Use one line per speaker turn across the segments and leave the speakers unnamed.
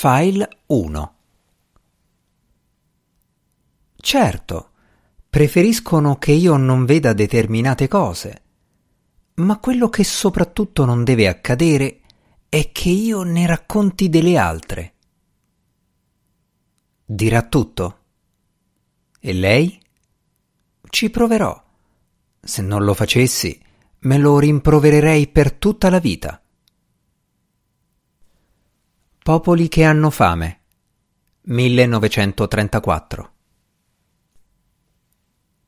File 1 Certo, preferiscono che io non veda determinate cose, ma quello che soprattutto non deve accadere è che io ne racconti delle altre. Dirà tutto. E lei? Ci proverò. Se non lo facessi, me lo rimprovererei per tutta la vita. Popoli che hanno fame 1934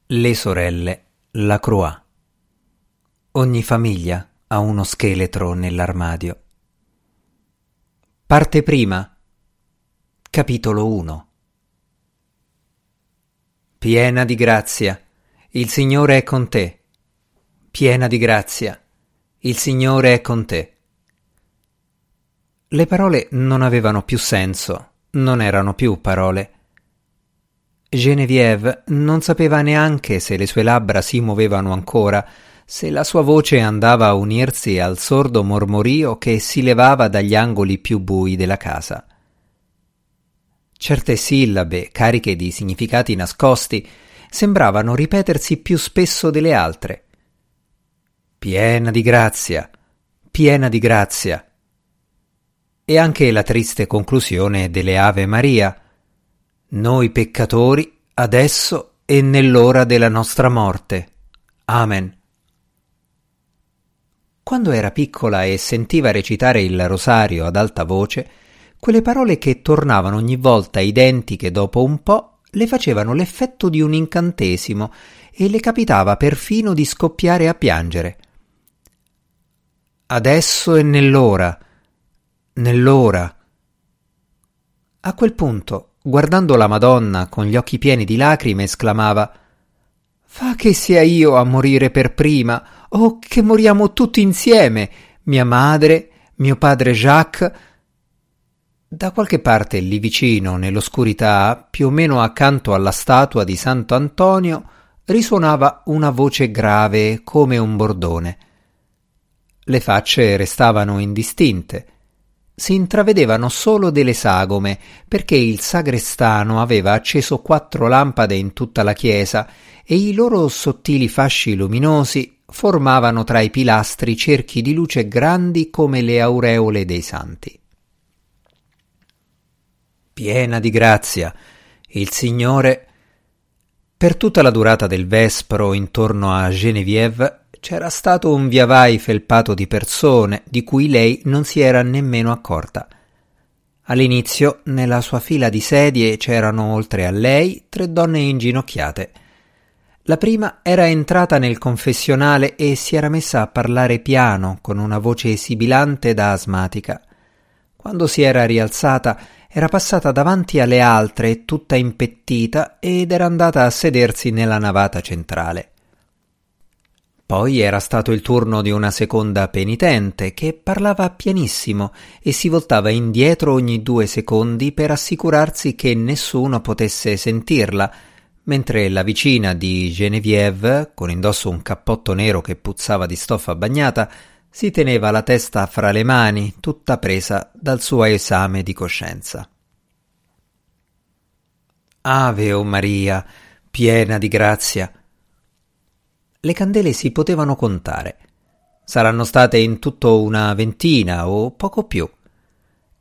Le sorelle La Croix Ogni famiglia ha uno scheletro nell'armadio. Parte prima Capitolo 1 Piena di grazia, il Signore è con te. Piena di grazia, il Signore è con te. Le parole non avevano più senso, non erano più parole. Genevieve non sapeva neanche se le sue labbra si muovevano ancora, se la sua voce andava a unirsi al sordo mormorio che si levava dagli angoli più bui della casa. Certe sillabe, cariche di significati nascosti, sembravano ripetersi più spesso delle altre. Piena di grazia, piena di grazia e anche la triste conclusione delle Ave Maria. Noi peccatori, adesso e nell'ora della nostra morte. Amen. Quando era piccola e sentiva recitare il rosario ad alta voce, quelle parole che tornavano ogni volta identiche dopo un po' le facevano l'effetto di un incantesimo e le capitava perfino di scoppiare a piangere. Adesso e nell'ora, nell'ora. A quel punto, guardando la Madonna con gli occhi pieni di lacrime, esclamava Fa che sia io a morire per prima, o che moriamo tutti insieme, mia madre, mio padre Jacques. Da qualche parte lì vicino, nell'oscurità, più o meno accanto alla statua di Santo Antonio, risuonava una voce grave come un bordone. Le facce restavano indistinte si intravedevano solo delle sagome, perché il sagrestano aveva acceso quattro lampade in tutta la chiesa e i loro sottili fasci luminosi formavano tra i pilastri cerchi di luce grandi come le aureole dei santi. Piena di grazia, il Signore. Per tutta la durata del vespro intorno a Genevieve c'era stato un viavai felpato di persone di cui lei non si era nemmeno accorta. All'inizio, nella sua fila di sedie c'erano oltre a lei tre donne inginocchiate. La prima era entrata nel confessionale e si era messa a parlare piano con una voce sibilante da asmatica. Quando si era rialzata era passata davanti alle altre tutta impettita ed era andata a sedersi nella navata centrale. Poi era stato il turno di una seconda penitente che parlava pianissimo e si voltava indietro ogni due secondi per assicurarsi che nessuno potesse sentirla, mentre la vicina di Genevieve, con indosso un cappotto nero che puzzava di stoffa bagnata, si teneva la testa fra le mani, tutta presa dal suo esame di coscienza. Ave o Maria, piena di grazia, le candele si potevano contare. Saranno state in tutto una ventina o poco più.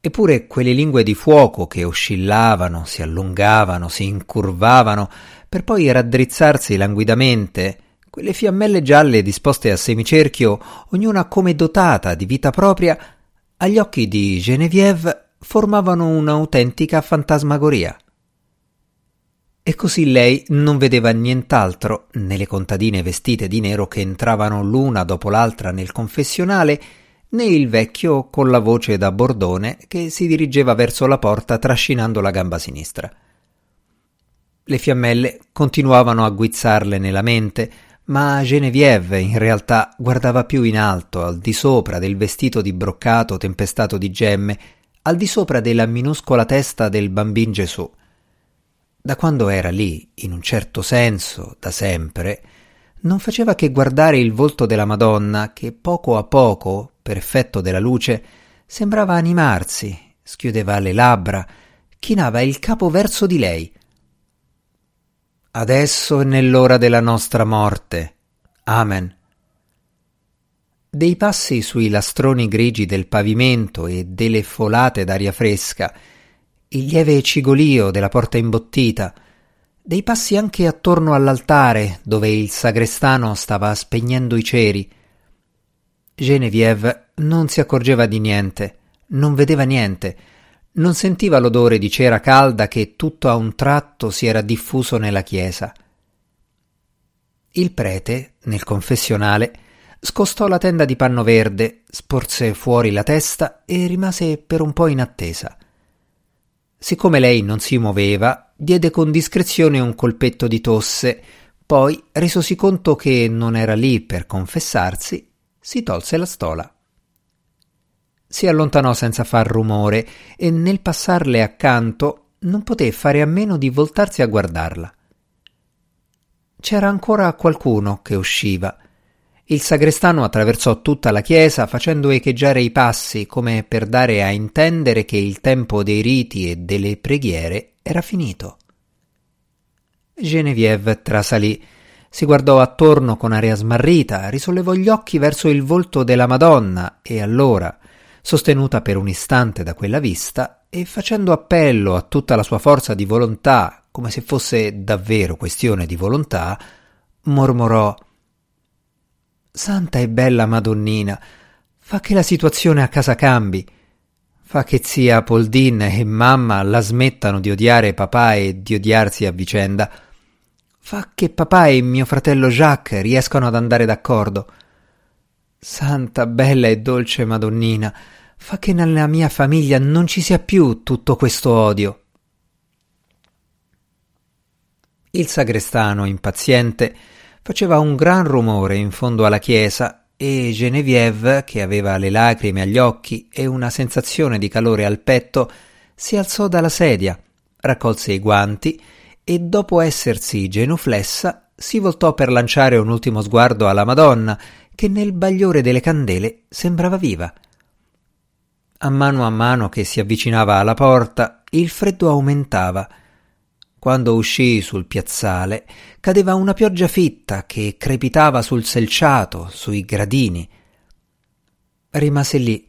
Eppure quelle lingue di fuoco che oscillavano, si allungavano, si incurvavano, per poi raddrizzarsi languidamente, quelle fiammelle gialle disposte a semicerchio, ognuna come dotata di vita propria, agli occhi di Genevieve formavano un'autentica fantasmagoria. E così lei non vedeva nient'altro né le contadine vestite di nero che entravano l'una dopo l'altra nel confessionale, né il vecchio con la voce da bordone che si dirigeva verso la porta trascinando la gamba sinistra. Le fiammelle continuavano a guizzarle nella mente, ma Genevieve in realtà guardava più in alto, al di sopra del vestito di broccato tempestato di gemme, al di sopra della minuscola testa del bambin Gesù da quando era lì, in un certo senso, da sempre, non faceva che guardare il volto della Madonna che poco a poco, per effetto della luce, sembrava animarsi, schiudeva le labbra, chinava il capo verso di lei. Adesso è nell'ora della nostra morte. Amen. Dei passi sui lastroni grigi del pavimento e delle folate d'aria fresca, il lieve cigolio della porta imbottita, dei passi anche attorno all'altare dove il sagrestano stava spegnendo i ceri. Genevieve non si accorgeva di niente, non vedeva niente, non sentiva l'odore di cera calda che tutto a un tratto si era diffuso nella chiesa. Il prete, nel confessionale, scostò la tenda di panno verde, sporse fuori la testa e rimase per un po' in attesa. Siccome lei non si muoveva, diede con discrezione un colpetto di tosse, poi, resosi conto che non era lì per confessarsi, si tolse la stola. Si allontanò senza far rumore e nel passarle accanto non poté fare a meno di voltarsi a guardarla. C'era ancora qualcuno che usciva. Il sagrestano attraversò tutta la chiesa facendo echeggiare i passi come per dare a intendere che il tempo dei riti e delle preghiere era finito. Genevieve trasalì, si guardò attorno con aria smarrita, risollevò gli occhi verso il volto della Madonna e allora, sostenuta per un istante da quella vista e facendo appello a tutta la sua forza di volontà, come se fosse davvero questione di volontà, mormorò Santa e bella Madonnina, fa che la situazione a casa cambi. Fa che zia Poldin e mamma la smettano di odiare papà e di odiarsi a vicenda. Fa che papà e mio fratello Jacques riescano ad andare d'accordo. Santa, bella e dolce Madonnina, fa che nella mia famiglia non ci sia più tutto questo odio. Il sagrestano, impaziente, faceva un gran rumore in fondo alla chiesa e Genevieve, che aveva le lacrime agli occhi e una sensazione di calore al petto, si alzò dalla sedia, raccolse i guanti e dopo essersi genuflessa si voltò per lanciare un ultimo sguardo alla Madonna, che nel bagliore delle candele sembrava viva. A mano a mano che si avvicinava alla porta, il freddo aumentava. Quando uscì sul piazzale, cadeva una pioggia fitta che crepitava sul selciato, sui gradini. Rimase lì,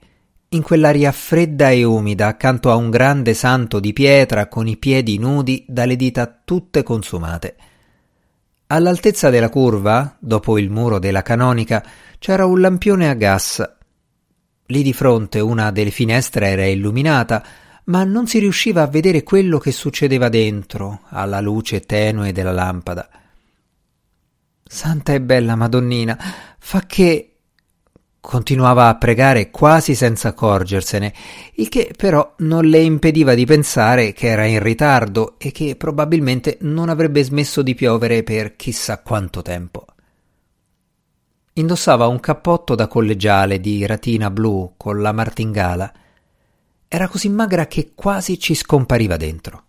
in quell'aria fredda e umida, accanto a un grande santo di pietra con i piedi nudi dalle dita tutte consumate. All'altezza della curva, dopo il muro della canonica, c'era un lampione a gas Lì di fronte una delle finestre era illuminata, ma non si riusciva a vedere quello che succedeva dentro, alla luce tenue della lampada. Santa e bella Madonnina, fa che continuava a pregare quasi senza accorgersene, il che però non le impediva di pensare che era in ritardo e che probabilmente non avrebbe smesso di piovere per chissà quanto tempo. Indossava un cappotto da collegiale di ratina blu con la martingala. Era così magra che quasi ci scompariva dentro.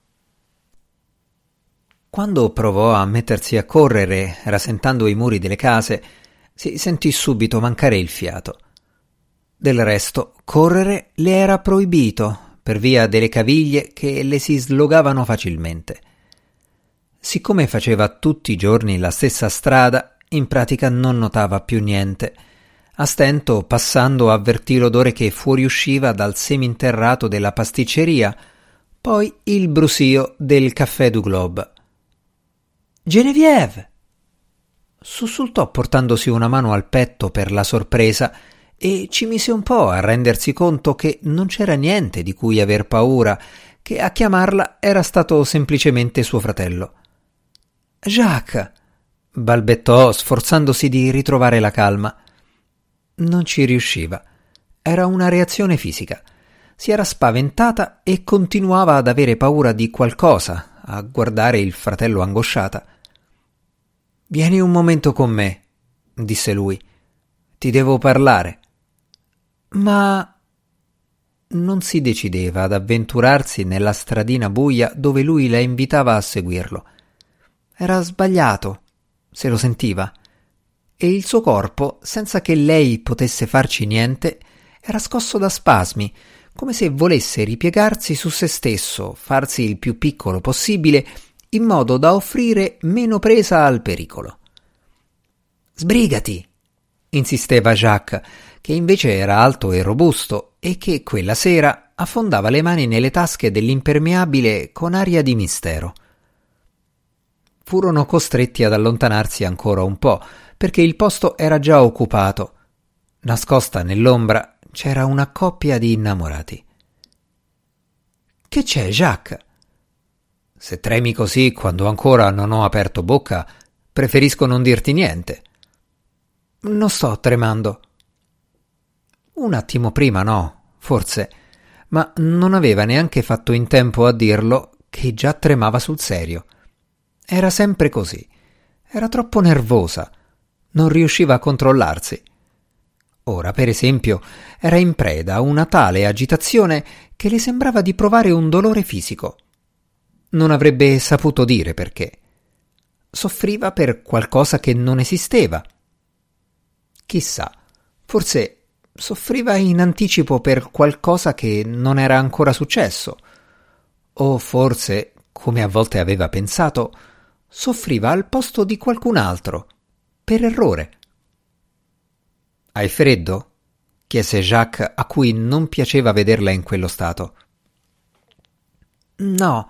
Quando provò a mettersi a correre, rasentando i muri delle case, si sentì subito mancare il fiato. Del resto, correre le era proibito per via delle caviglie che le si slogavano facilmente. Siccome faceva tutti i giorni la stessa strada, in pratica non notava più niente. A stento, passando, avvertì l'odore che fuoriusciva dal seminterrato della pasticceria, poi il brusio del caffè du Globe. Genevieve! sussultò portandosi una mano al petto per la sorpresa e ci mise un po' a rendersi conto che non c'era niente di cui aver paura, che a chiamarla era stato semplicemente suo fratello. Jacques! balbettò sforzandosi di ritrovare la calma. Non ci riusciva. Era una reazione fisica. Si era spaventata e continuava ad avere paura di qualcosa, a guardare il fratello angosciata. Vieni un momento con me, disse lui. Ti devo parlare. Ma non si decideva ad avventurarsi nella stradina buia dove lui la invitava a seguirlo. Era sbagliato, se lo sentiva, e il suo corpo, senza che lei potesse farci niente, era scosso da spasmi, come se volesse ripiegarsi su se stesso, farsi il più piccolo possibile, in modo da offrire meno presa al pericolo. Sbrigati! insisteva Jacques, che invece era alto e robusto e che quella sera affondava le mani nelle tasche dell'impermeabile con aria di mistero. Furono costretti ad allontanarsi ancora un po', perché il posto era già occupato. Nascosta nell'ombra c'era una coppia di innamorati. Che c'è, Jacques? Se tremi così quando ancora non ho aperto bocca, preferisco non dirti niente. Non sto tremando. Un attimo prima no, forse, ma non aveva neanche fatto in tempo a dirlo che già tremava sul serio. Era sempre così. Era troppo nervosa. Non riusciva a controllarsi. Ora, per esempio, era in preda a una tale agitazione che le sembrava di provare un dolore fisico. Non avrebbe saputo dire perché. Soffriva per qualcosa che non esisteva Chissà, forse soffriva in anticipo per qualcosa che non era ancora successo. O forse, come a volte aveva pensato, soffriva al posto di qualcun altro, per errore. Hai freddo? chiese Jacques, a cui non piaceva vederla in quello stato. No,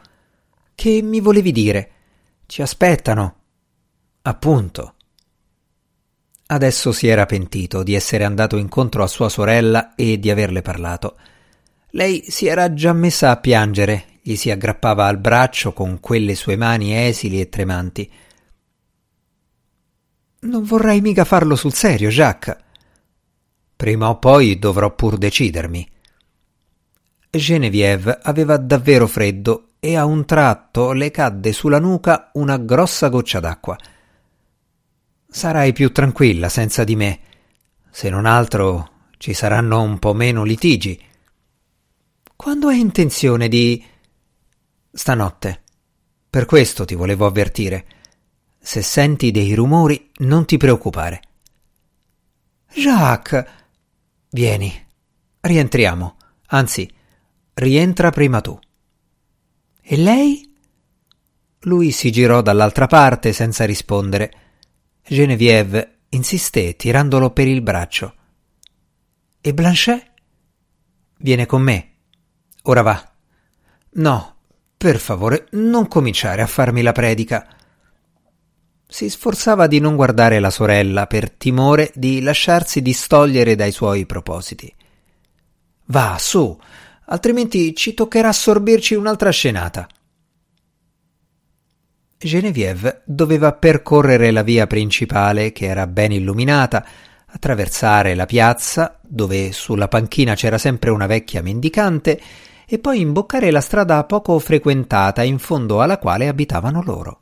che mi volevi dire? Ci aspettano. Appunto. Adesso si era pentito di essere andato incontro a sua sorella e di averle parlato. Lei si era già messa a piangere, gli si aggrappava al braccio con quelle sue mani esili e tremanti. Non vorrai mica farlo sul serio, Jacques. Prima o poi dovrò pur decidermi. Genevieve aveva davvero freddo e a un tratto le cadde sulla nuca una grossa goccia d'acqua. Sarai più tranquilla senza di me. Se non altro ci saranno un po' meno litigi. Quando hai intenzione di... Stanotte. Per questo ti volevo avvertire. Se senti dei rumori, non ti preoccupare. Jacques. Vieni. Rientriamo. Anzi, rientra prima tu. E lei? Lui si girò dall'altra parte senza rispondere Genevieve insisté tirandolo per il braccio. E Blanchet? Viene con me. Ora va. No, per favore, non cominciare a farmi la predica. Si sforzava di non guardare la sorella per timore di lasciarsi distogliere dai suoi propositi. Va, su, altrimenti ci toccherà sorbirci un'altra scenata. Genevieve doveva percorrere la via principale, che era ben illuminata, attraversare la piazza, dove sulla panchina c'era sempre una vecchia mendicante, e poi imboccare la strada poco frequentata in fondo alla quale abitavano loro.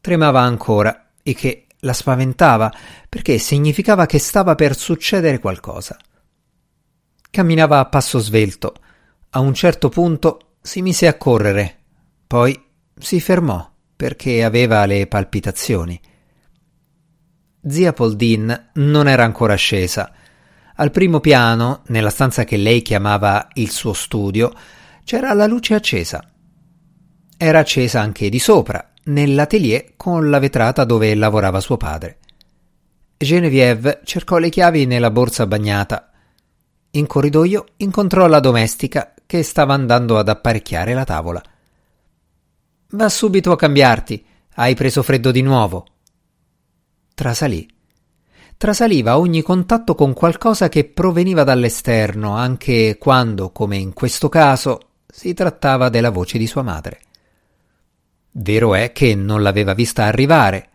Tremava ancora, e che la spaventava, perché significava che stava per succedere qualcosa. Camminava a passo svelto. A un certo punto si mise a correre, poi si fermò perché aveva le palpitazioni. Zia Poldin non era ancora scesa. Al primo piano, nella stanza che lei chiamava il suo studio, c'era la luce accesa. Era accesa anche di sopra, nell'atelier con la vetrata dove lavorava suo padre. Genevieve cercò le chiavi nella borsa bagnata. In corridoio incontrò la domestica che stava andando ad apparecchiare la tavola. Va subito a cambiarti. Hai preso freddo di nuovo. Trasalì. Trasaliva ogni contatto con qualcosa che proveniva dall'esterno, anche quando, come in questo caso, si trattava della voce di sua madre. Vero è che non l'aveva vista arrivare.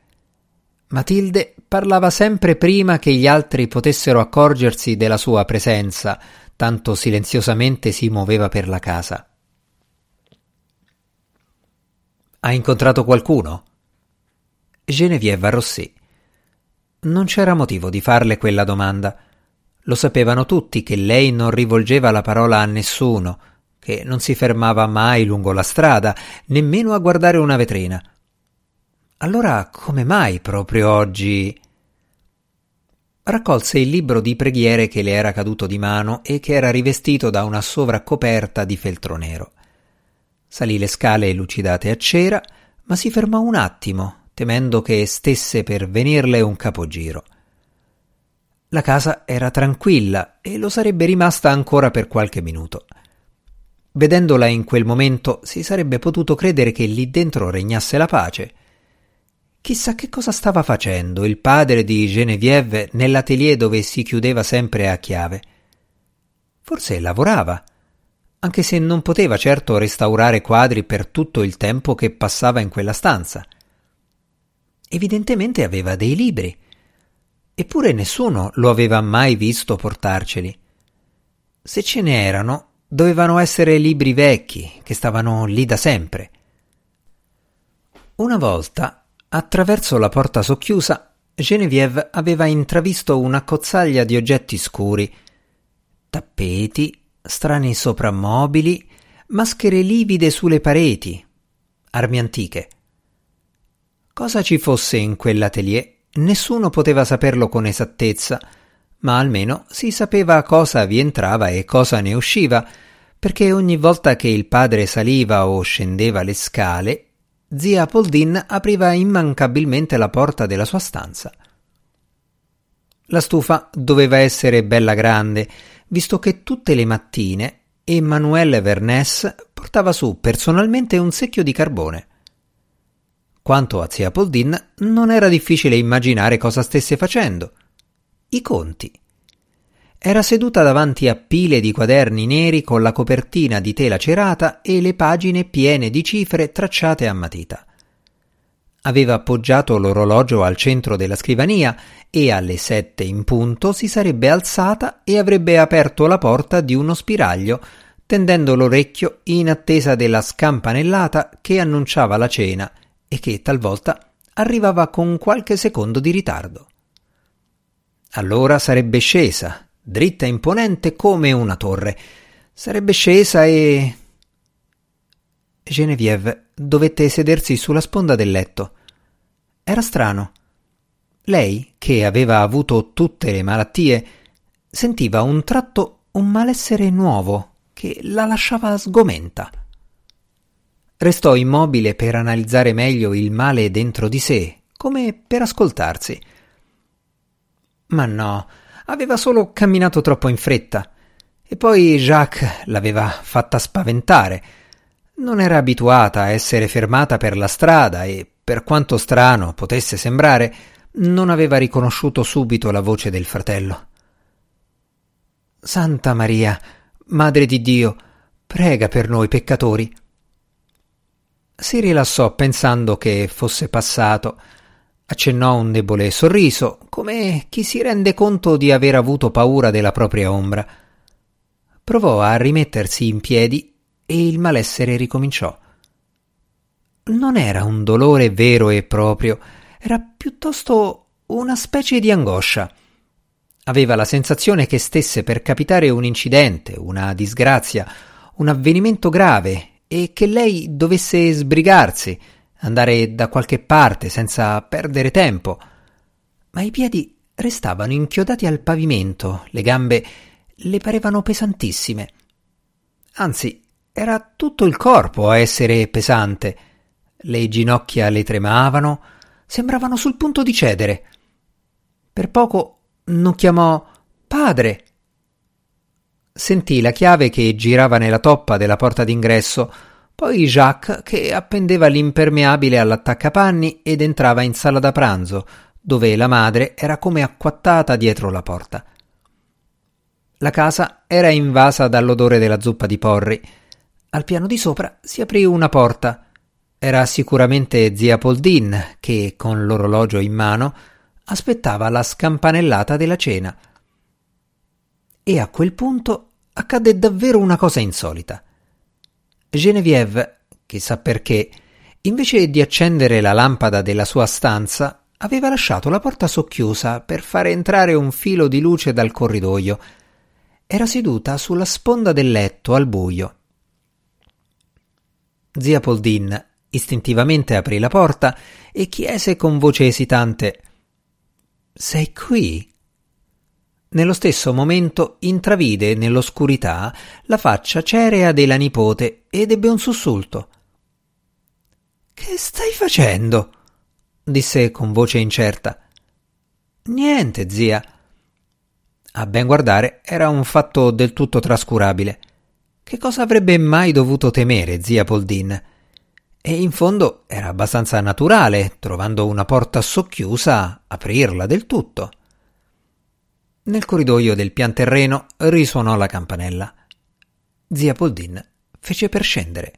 Matilde parlava sempre prima che gli altri potessero accorgersi della sua presenza, tanto silenziosamente si muoveva per la casa. Ha incontrato qualcuno? Genevieve arrossì. Non c'era motivo di farle quella domanda. Lo sapevano tutti che lei non rivolgeva la parola a nessuno, che non si fermava mai lungo la strada, nemmeno a guardare una vetrina. Allora come mai proprio oggi? raccolse il libro di preghiere che le era caduto di mano e che era rivestito da una sovraccoperta di feltro nero. Salì le scale lucidate a cera, ma si fermò un attimo, temendo che stesse per venirle un capogiro. La casa era tranquilla e lo sarebbe rimasta ancora per qualche minuto. Vedendola in quel momento si sarebbe potuto credere che lì dentro regnasse la pace. Chissà che cosa stava facendo il padre di Genevieve nell'atelier dove si chiudeva sempre a chiave. Forse lavorava, anche se non poteva certo restaurare quadri per tutto il tempo che passava in quella stanza. Evidentemente aveva dei libri, eppure nessuno lo aveva mai visto portarceli. Se ce n'erano, Dovevano essere libri vecchi che stavano lì da sempre. Una volta, attraverso la porta socchiusa, Genevieve aveva intravisto una cozzaglia di oggetti scuri, tappeti, strani soprammobili, maschere livide sulle pareti, armi antiche. Cosa ci fosse in quell'atelier nessuno poteva saperlo con esattezza, ma almeno si sapeva cosa vi entrava e cosa ne usciva, perché ogni volta che il padre saliva o scendeva le scale, zia Poldin apriva immancabilmente la porta della sua stanza. La stufa doveva essere bella grande, visto che tutte le mattine Emanuele Vernès portava su personalmente un secchio di carbone. Quanto a zia Poldin, non era difficile immaginare cosa stesse facendo i conti. Era seduta davanti a pile di quaderni neri con la copertina di tela cerata e le pagine piene di cifre tracciate a matita. Aveva appoggiato l'orologio al centro della scrivania e alle sette in punto si sarebbe alzata e avrebbe aperto la porta di uno spiraglio, tendendo l'orecchio in attesa della scampanellata che annunciava la cena e che talvolta arrivava con qualche secondo di ritardo. Allora sarebbe scesa, dritta e imponente come una torre. Sarebbe scesa e. Genevieve dovette sedersi sulla sponda del letto. Era strano. Lei, che aveva avuto tutte le malattie, sentiva un tratto un malessere nuovo che la lasciava sgomenta. Restò immobile per analizzare meglio il male dentro di sé, come per ascoltarsi. Ma no, aveva solo camminato troppo in fretta. E poi Jacques l'aveva fatta spaventare. Non era abituata a essere fermata per la strada e, per quanto strano potesse sembrare, non aveva riconosciuto subito la voce del fratello. Santa Maria, Madre di Dio, prega per noi peccatori. Si rilassò pensando che fosse passato Accennò un debole sorriso, come chi si rende conto di aver avuto paura della propria ombra. Provò a rimettersi in piedi e il malessere ricominciò. Non era un dolore vero e proprio, era piuttosto una specie di angoscia. Aveva la sensazione che stesse per capitare un incidente, una disgrazia, un avvenimento grave e che lei dovesse sbrigarsi, andare da qualche parte senza perdere tempo. Ma i piedi restavano inchiodati al pavimento, le gambe le parevano pesantissime. Anzi, era tutto il corpo a essere pesante. Le ginocchia le tremavano, sembravano sul punto di cedere. Per poco non chiamò padre. Sentì la chiave che girava nella toppa della porta d'ingresso poi Jacques che appendeva l'impermeabile all'attaccapanni ed entrava in sala da pranzo, dove la madre era come acquattata dietro la porta. La casa era invasa dall'odore della zuppa di porri. Al piano di sopra si aprì una porta. Era sicuramente zia Poldin che, con l'orologio in mano, aspettava la scampanellata della cena. E a quel punto accadde davvero una cosa insolita. Genevieve, chissà perché, invece di accendere la lampada della sua stanza, aveva lasciato la porta socchiusa per fare entrare un filo di luce dal corridoio. Era seduta sulla sponda del letto al buio. Zia Poldin istintivamente aprì la porta e chiese con voce esitante Sei qui? Nello stesso momento intravide nell'oscurità la faccia cerea della nipote ed ebbe un sussulto. Che stai facendo? disse con voce incerta. Niente, zia. A ben guardare era un fatto del tutto trascurabile. Che cosa avrebbe mai dovuto temere zia Poldin? E in fondo era abbastanza naturale, trovando una porta socchiusa, aprirla del tutto. Nel corridoio del pian terreno risuonò la campanella. Zia Poldin fece per scendere.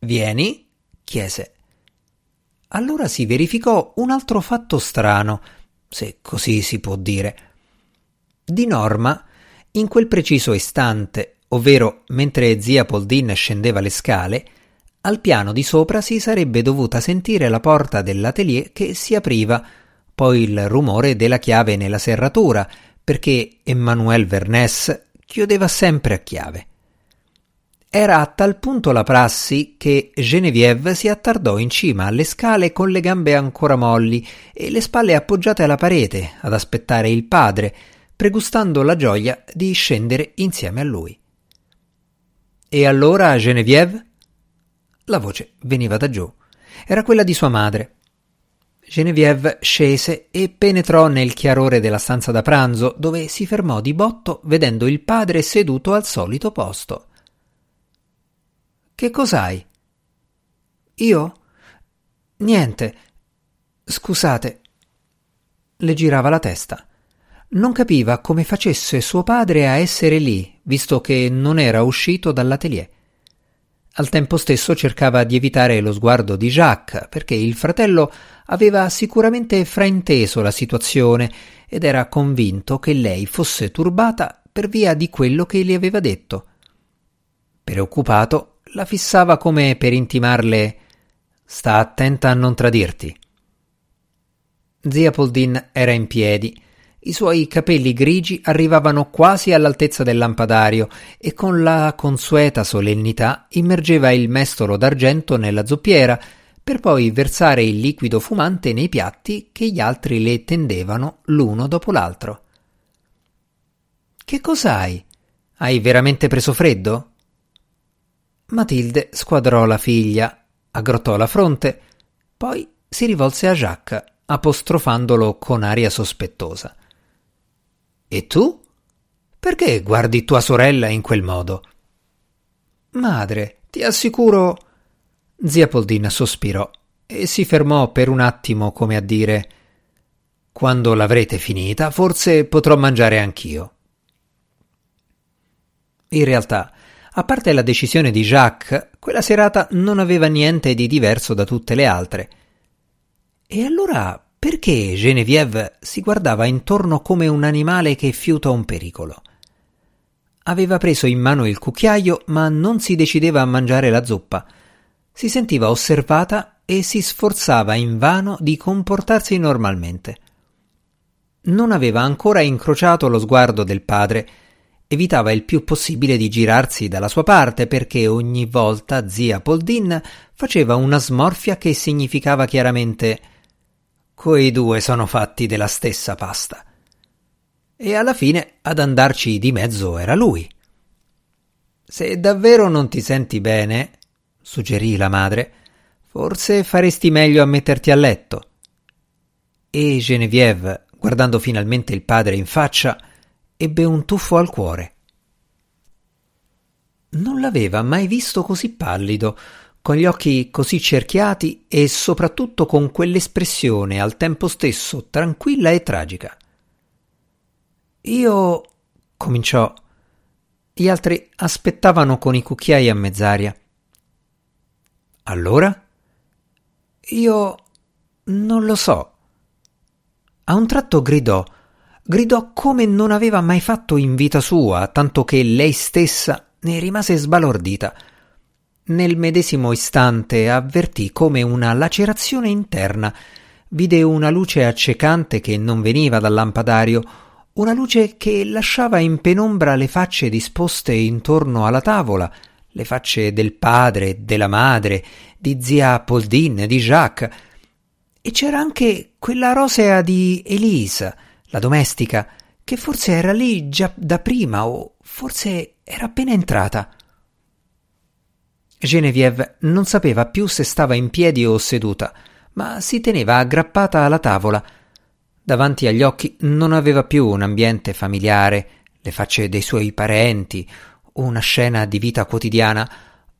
Vieni? chiese. Allora si verificò un altro fatto strano, se così si può dire. Di norma, in quel preciso istante, ovvero mentre zia Poldin scendeva le scale, al piano di sopra si sarebbe dovuta sentire la porta dell'atelier che si apriva poi il rumore della chiave nella serratura, perché Emmanuel Vernès chiudeva sempre a chiave. Era a tal punto la prassi che Geneviève si attardò in cima alle scale con le gambe ancora molli e le spalle appoggiate alla parete ad aspettare il padre, pregustando la gioia di scendere insieme a lui. E allora Geneviève? La voce veniva da giù. Era quella di sua madre. Geneviève scese e penetrò nel chiarore della stanza da pranzo, dove si fermò di botto vedendo il padre seduto al solito posto. Che cos'hai? Io? Niente. Scusate. Le girava la testa. Non capiva come facesse suo padre a essere lì, visto che non era uscito dall'atelier. Al tempo stesso cercava di evitare lo sguardo di Jacques, perché il fratello aveva sicuramente frainteso la situazione ed era convinto che lei fosse turbata per via di quello che gli aveva detto. Preoccupato, la fissava come per intimarle Sta attenta a non tradirti. Zia Poldin era in piedi i suoi capelli grigi arrivavano quasi all'altezza del lampadario e con la consueta solennità immergeva il mestolo d'argento nella zoppiera per poi versare il liquido fumante nei piatti che gli altri le tendevano l'uno dopo l'altro. Che cos'hai? Hai veramente preso freddo? Matilde squadrò la figlia, aggrottò la fronte, poi si rivolse a Jacques, apostrofandolo con aria sospettosa. E tu? Perché guardi tua sorella in quel modo? Madre, ti assicuro. Zia Poldina sospirò e si fermò per un attimo come a dire Quando l'avrete finita, forse potrò mangiare anch'io. In realtà, a parte la decisione di Jacques, quella serata non aveva niente di diverso da tutte le altre. E allora perché Geneviève si guardava intorno come un animale che fiuta un pericolo. Aveva preso in mano il cucchiaio, ma non si decideva a mangiare la zuppa. Si sentiva osservata e si sforzava invano di comportarsi normalmente. Non aveva ancora incrociato lo sguardo del padre, evitava il più possibile di girarsi dalla sua parte perché ogni volta zia Poldin faceva una smorfia che significava chiaramente Quei due sono fatti della stessa pasta. E alla fine ad andarci di mezzo era lui. Se davvero non ti senti bene, suggerì la madre, forse faresti meglio a metterti a letto. E Geneviève, guardando finalmente il padre in faccia, ebbe un tuffo al cuore. Non l'aveva mai visto così pallido, con gli occhi così cerchiati e soprattutto con quell'espressione al tempo stesso tranquilla e tragica. Io. cominciò. Gli altri aspettavano con i cucchiai a mezz'aria. Allora? Io. non lo so. A un tratto gridò. Gridò come non aveva mai fatto in vita sua, tanto che lei stessa ne rimase sbalordita. Nel medesimo istante avvertì come una lacerazione interna. Vide una luce accecante che non veniva dal lampadario, una luce che lasciava in penombra le facce disposte intorno alla tavola, le facce del padre, della madre, di zia Poldin, di Jacques. E c'era anche quella rosea di Elisa, la domestica, che forse era lì già da prima o forse era appena entrata. Genevieve non sapeva più se stava in piedi o seduta, ma si teneva aggrappata alla tavola. Davanti agli occhi non aveva più un ambiente familiare, le facce dei suoi parenti, una scena di vita quotidiana,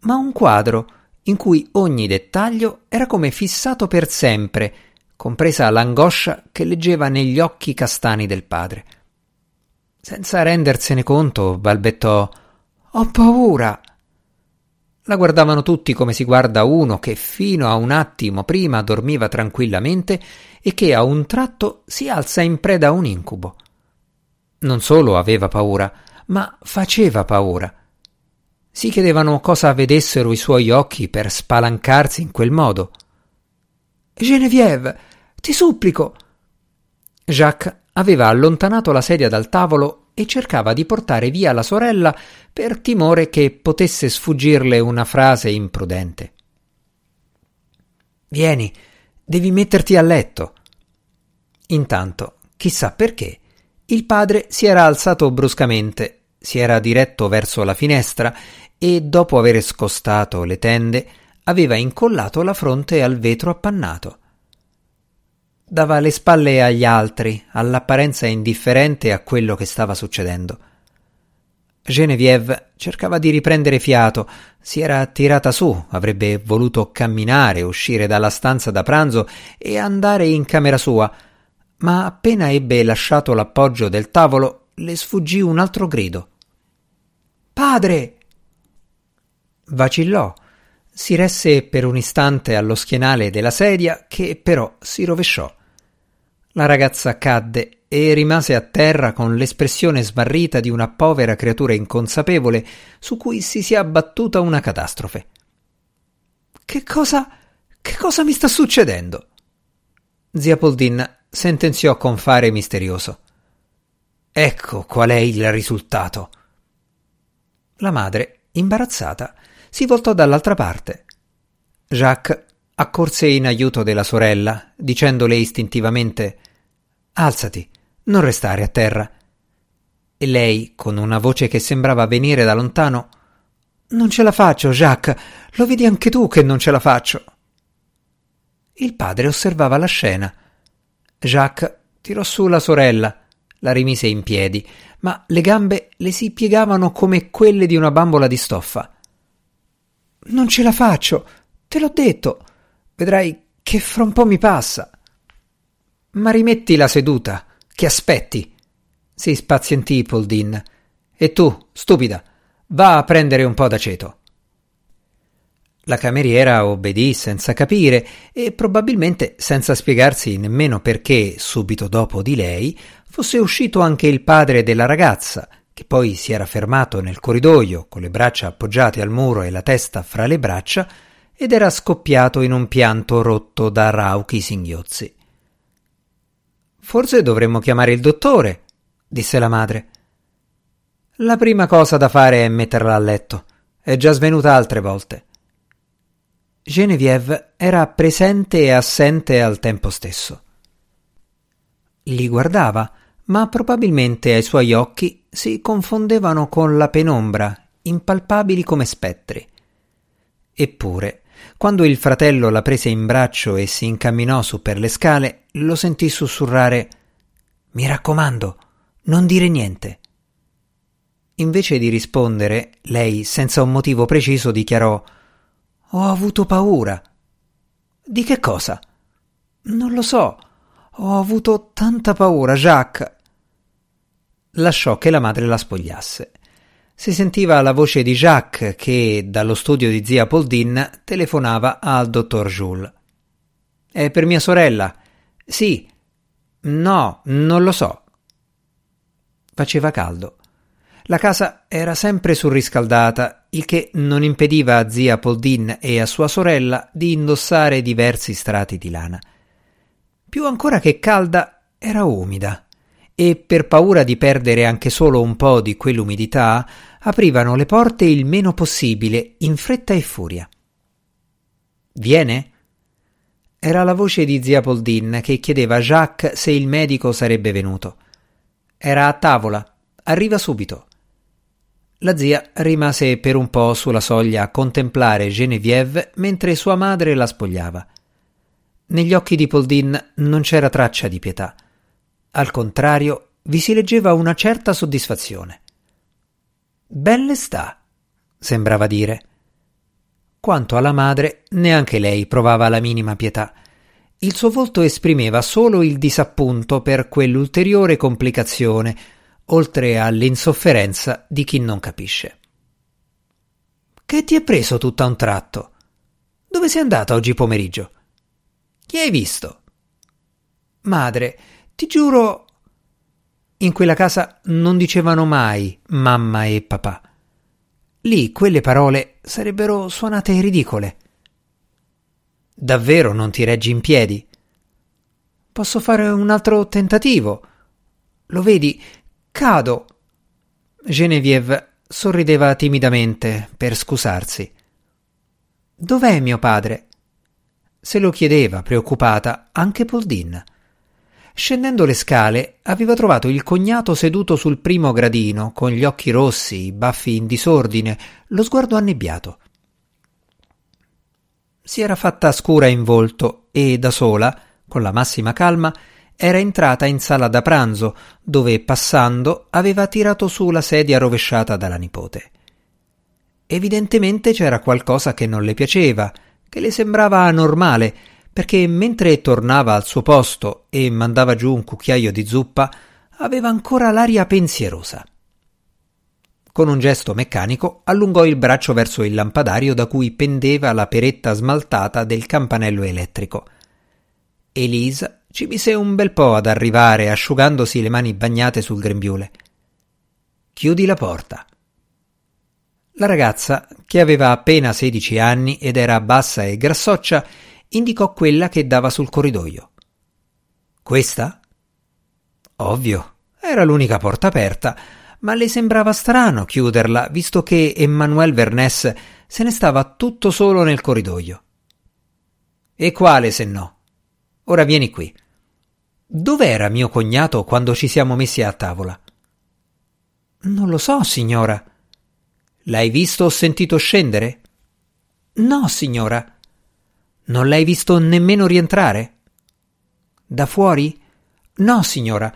ma un quadro in cui ogni dettaglio era come fissato per sempre, compresa l'angoscia che leggeva negli occhi castani del padre. Senza rendersene conto, balbettò Ho paura. La guardavano tutti come si guarda uno che fino a un attimo prima dormiva tranquillamente e che a un tratto si alza in preda a un incubo. Non solo aveva paura, ma faceva paura. Si chiedevano cosa vedessero i suoi occhi per spalancarsi in quel modo. Genevieve, ti supplico. Jacques aveva allontanato la sedia dal tavolo e cercava di portare via la sorella per timore che potesse sfuggirle una frase imprudente. Vieni, devi metterti a letto. Intanto, chissà perché, il padre si era alzato bruscamente, si era diretto verso la finestra e, dopo aver scostato le tende, aveva incollato la fronte al vetro appannato. Dava le spalle agli altri, all'apparenza indifferente a quello che stava succedendo. Genevieve cercava di riprendere fiato, si era tirata su, avrebbe voluto camminare, uscire dalla stanza da pranzo e andare in camera sua, ma appena ebbe lasciato l'appoggio del tavolo le sfuggì un altro grido. Padre! Vacillò, si resse per un istante allo schienale della sedia che però si rovesciò. La ragazza cadde e rimase a terra con l'espressione smarrita di una povera creatura inconsapevole su cui si sia abbattuta una catastrofe. Che cosa. che cosa mi sta succedendo? Zia Poldin sentenziò con fare misterioso. Ecco qual è il risultato. La madre, imbarazzata, si voltò dall'altra parte. Jacques accorse in aiuto della sorella, dicendole istintivamente Alzati, non restare a terra. E lei, con una voce che sembrava venire da lontano Non ce la faccio, Jacques, lo vedi anche tu che non ce la faccio. Il padre osservava la scena. Jacques tirò su la sorella, la rimise in piedi, ma le gambe le si piegavano come quelle di una bambola di stoffa. Non ce la faccio, te l'ho detto. Vedrai che fra un po' mi passa. Ma rimetti la seduta, che aspetti? Si spazientì Poldin. E tu, stupida, va a prendere un po' d'aceto. La cameriera obbedì senza capire e probabilmente senza spiegarsi nemmeno perché, subito dopo di lei, fosse uscito anche il padre della ragazza, che poi si era fermato nel corridoio con le braccia appoggiate al muro e la testa fra le braccia ed era scoppiato in un pianto rotto da rauchi singhiozzi. Forse dovremmo chiamare il dottore, disse la madre. La prima cosa da fare è metterla a letto. È già svenuta altre volte. Genevieve era presente e assente al tempo stesso. Li guardava, ma probabilmente ai suoi occhi si confondevano con la penombra, impalpabili come spettri. Eppure, quando il fratello la prese in braccio e si incamminò su per le scale, lo sentì sussurrare Mi raccomando, non dire niente. Invece di rispondere, lei, senza un motivo preciso, dichiarò Ho avuto paura. Di che cosa? Non lo so. Ho avuto tanta paura, Jacques lasciò che la madre la spogliasse. Si sentiva la voce di Jacques che, dallo studio di zia Poldin, telefonava al dottor Jules. È per mia sorella. Sì. No, non lo so. Faceva caldo. La casa era sempre surriscaldata, il che non impediva a zia Poldin e a sua sorella di indossare diversi strati di lana. Più ancora che calda, era umida e per paura di perdere anche solo un po' di quell'umidità aprivano le porte il meno possibile, in fretta e furia. Viene? Era la voce di zia Poldin che chiedeva a Jacques se il medico sarebbe venuto. Era a tavola. Arriva subito. La zia rimase per un po' sulla soglia a contemplare Genevieve mentre sua madre la spogliava. Negli occhi di Poldin non c'era traccia di pietà. Al contrario, vi si leggeva una certa soddisfazione. Belle sta, sembrava dire. Quanto alla madre, neanche lei provava la minima pietà. Il suo volto esprimeva solo il disappunto per quell'ulteriore complicazione, oltre all'insofferenza di chi non capisce. Che ti è preso tutto a un tratto? Dove sei andata oggi pomeriggio? Chi hai visto? Madre, ti giuro. In quella casa non dicevano mai mamma e papà. Lì quelle parole sarebbero suonate ridicole. Davvero non ti reggi in piedi? Posso fare un altro tentativo. Lo vedi, cado. Genevieve sorrideva timidamente per scusarsi. Dov'è mio padre? Se lo chiedeva, preoccupata, anche Poldin. Scendendo le scale, aveva trovato il cognato seduto sul primo gradino, con gli occhi rossi, i baffi in disordine, lo sguardo annebbiato. Si era fatta scura in volto e da sola, con la massima calma, era entrata in sala da pranzo, dove passando aveva tirato su la sedia rovesciata dalla nipote. Evidentemente c'era qualcosa che non le piaceva, che le sembrava anormale, perché mentre tornava al suo posto e mandava giù un cucchiaio di zuppa, aveva ancora l'aria pensierosa. Con un gesto meccanico allungò il braccio verso il lampadario da cui pendeva la peretta smaltata del campanello elettrico. Elisa ci mise un bel po' ad arrivare, asciugandosi le mani bagnate sul grembiule. Chiudi la porta. La ragazza, che aveva appena sedici anni ed era bassa e grassoccia, indicò quella che dava sul corridoio. Questa? Ovvio, era l'unica porta aperta, ma le sembrava strano chiuderla, visto che Emmanuel Vernès se ne stava tutto solo nel corridoio. E quale se no? Ora vieni qui. Dov'era mio cognato quando ci siamo messi a tavola? Non lo so, signora. L'hai visto o sentito scendere? No, signora. Non l'hai visto nemmeno rientrare? Da fuori? No, signora.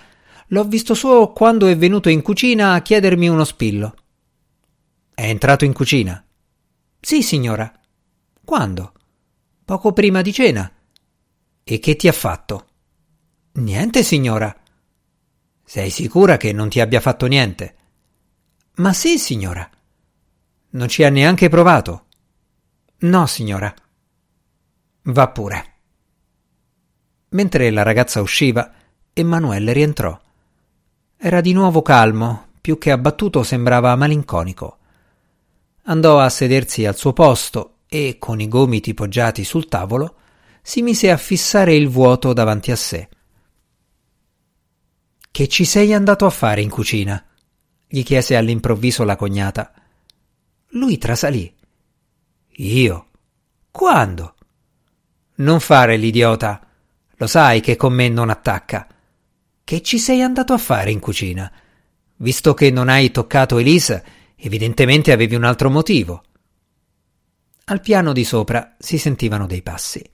L'ho visto solo quando è venuto in cucina a chiedermi uno spillo. È entrato in cucina? Sì, signora. Quando? Poco prima di cena. E che ti ha fatto? Niente, signora. Sei sicura che non ti abbia fatto niente? Ma sì, signora. Non ci ha neanche provato? No, signora. Va pure. Mentre la ragazza usciva, Emanuele rientrò. Era di nuovo calmo, più che abbattuto sembrava malinconico. Andò a sedersi al suo posto e, con i gomiti poggiati sul tavolo, si mise a fissare il vuoto davanti a sé. Che ci sei andato a fare in cucina? gli chiese all'improvviso la cognata. Lui trasalì. Io? Quando? Non fare l'idiota. Lo sai che con me non attacca. Che ci sei andato a fare in cucina? Visto che non hai toccato Elisa, evidentemente avevi un altro motivo. Al piano di sopra si sentivano dei passi.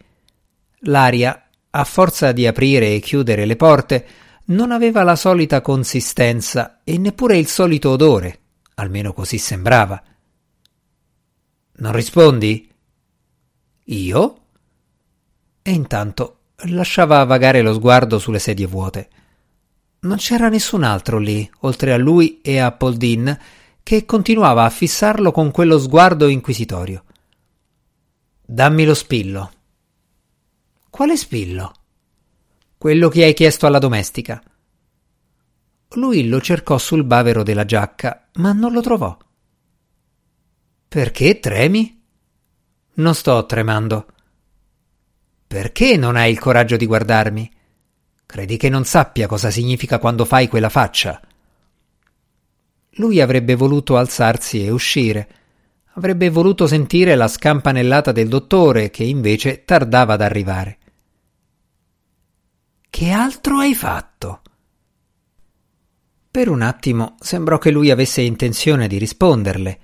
L'aria, a forza di aprire e chiudere le porte, non aveva la solita consistenza e neppure il solito odore, almeno così sembrava. Non rispondi? Io? E intanto lasciava vagare lo sguardo sulle sedie vuote. Non c'era nessun altro lì, oltre a lui e a Paul Dean, che continuava a fissarlo con quello sguardo inquisitorio. Dammi lo spillo. Quale spillo? Quello che hai chiesto alla domestica. Lui lo cercò sul bavero della giacca, ma non lo trovò. Perché tremi? Non sto tremando. Perché non hai il coraggio di guardarmi? Credi che non sappia cosa significa quando fai quella faccia? Lui avrebbe voluto alzarsi e uscire. Avrebbe voluto sentire la scampanellata del dottore, che invece tardava ad arrivare. Che altro hai fatto? Per un attimo sembrò che lui avesse intenzione di risponderle.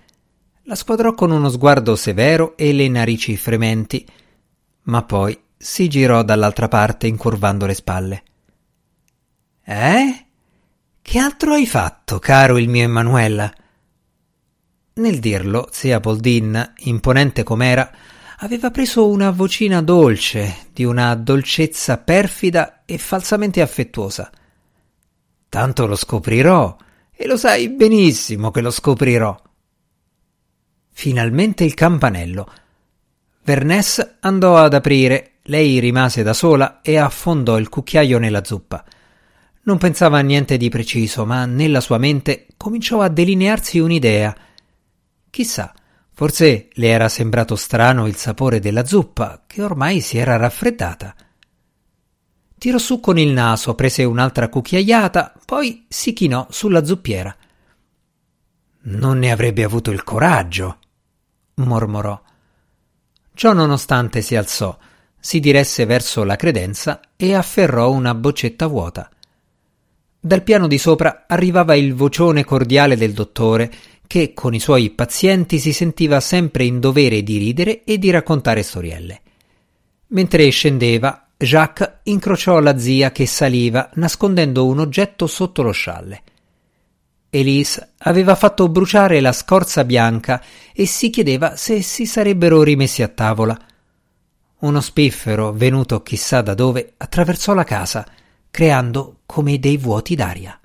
La squadrò con uno sguardo severo e le narici frementi, ma poi si girò dall'altra parte incurvando le spalle. Eh? Che altro hai fatto, caro il mio Emanuela? Nel dirlo, zia Poldin, imponente com'era, aveva preso una vocina dolce, di una dolcezza perfida e falsamente affettuosa. Tanto lo scoprirò, e lo sai benissimo che lo scoprirò. Finalmente il campanello. Vernès andò ad aprire, lei rimase da sola e affondò il cucchiaio nella zuppa. Non pensava a niente di preciso, ma nella sua mente cominciò a delinearsi un'idea. Chissà, forse le era sembrato strano il sapore della zuppa, che ormai si era raffreddata. Tirò su con il naso, prese un'altra cucchiaiata, poi si chinò sulla zuppiera. Non ne avrebbe avuto il coraggio, mormorò. Ciò nonostante si alzò, si diresse verso la credenza e afferrò una boccetta vuota. Dal piano di sopra arrivava il vocione cordiale del dottore, che con i suoi pazienti si sentiva sempre in dovere di ridere e di raccontare storielle. Mentre scendeva, Jacques incrociò la zia che saliva nascondendo un oggetto sotto lo scialle. Elise aveva fatto bruciare la scorza bianca e si chiedeva se si sarebbero rimessi a tavola. Uno spiffero, venuto chissà da dove, attraversò la casa, creando come dei vuoti d'aria.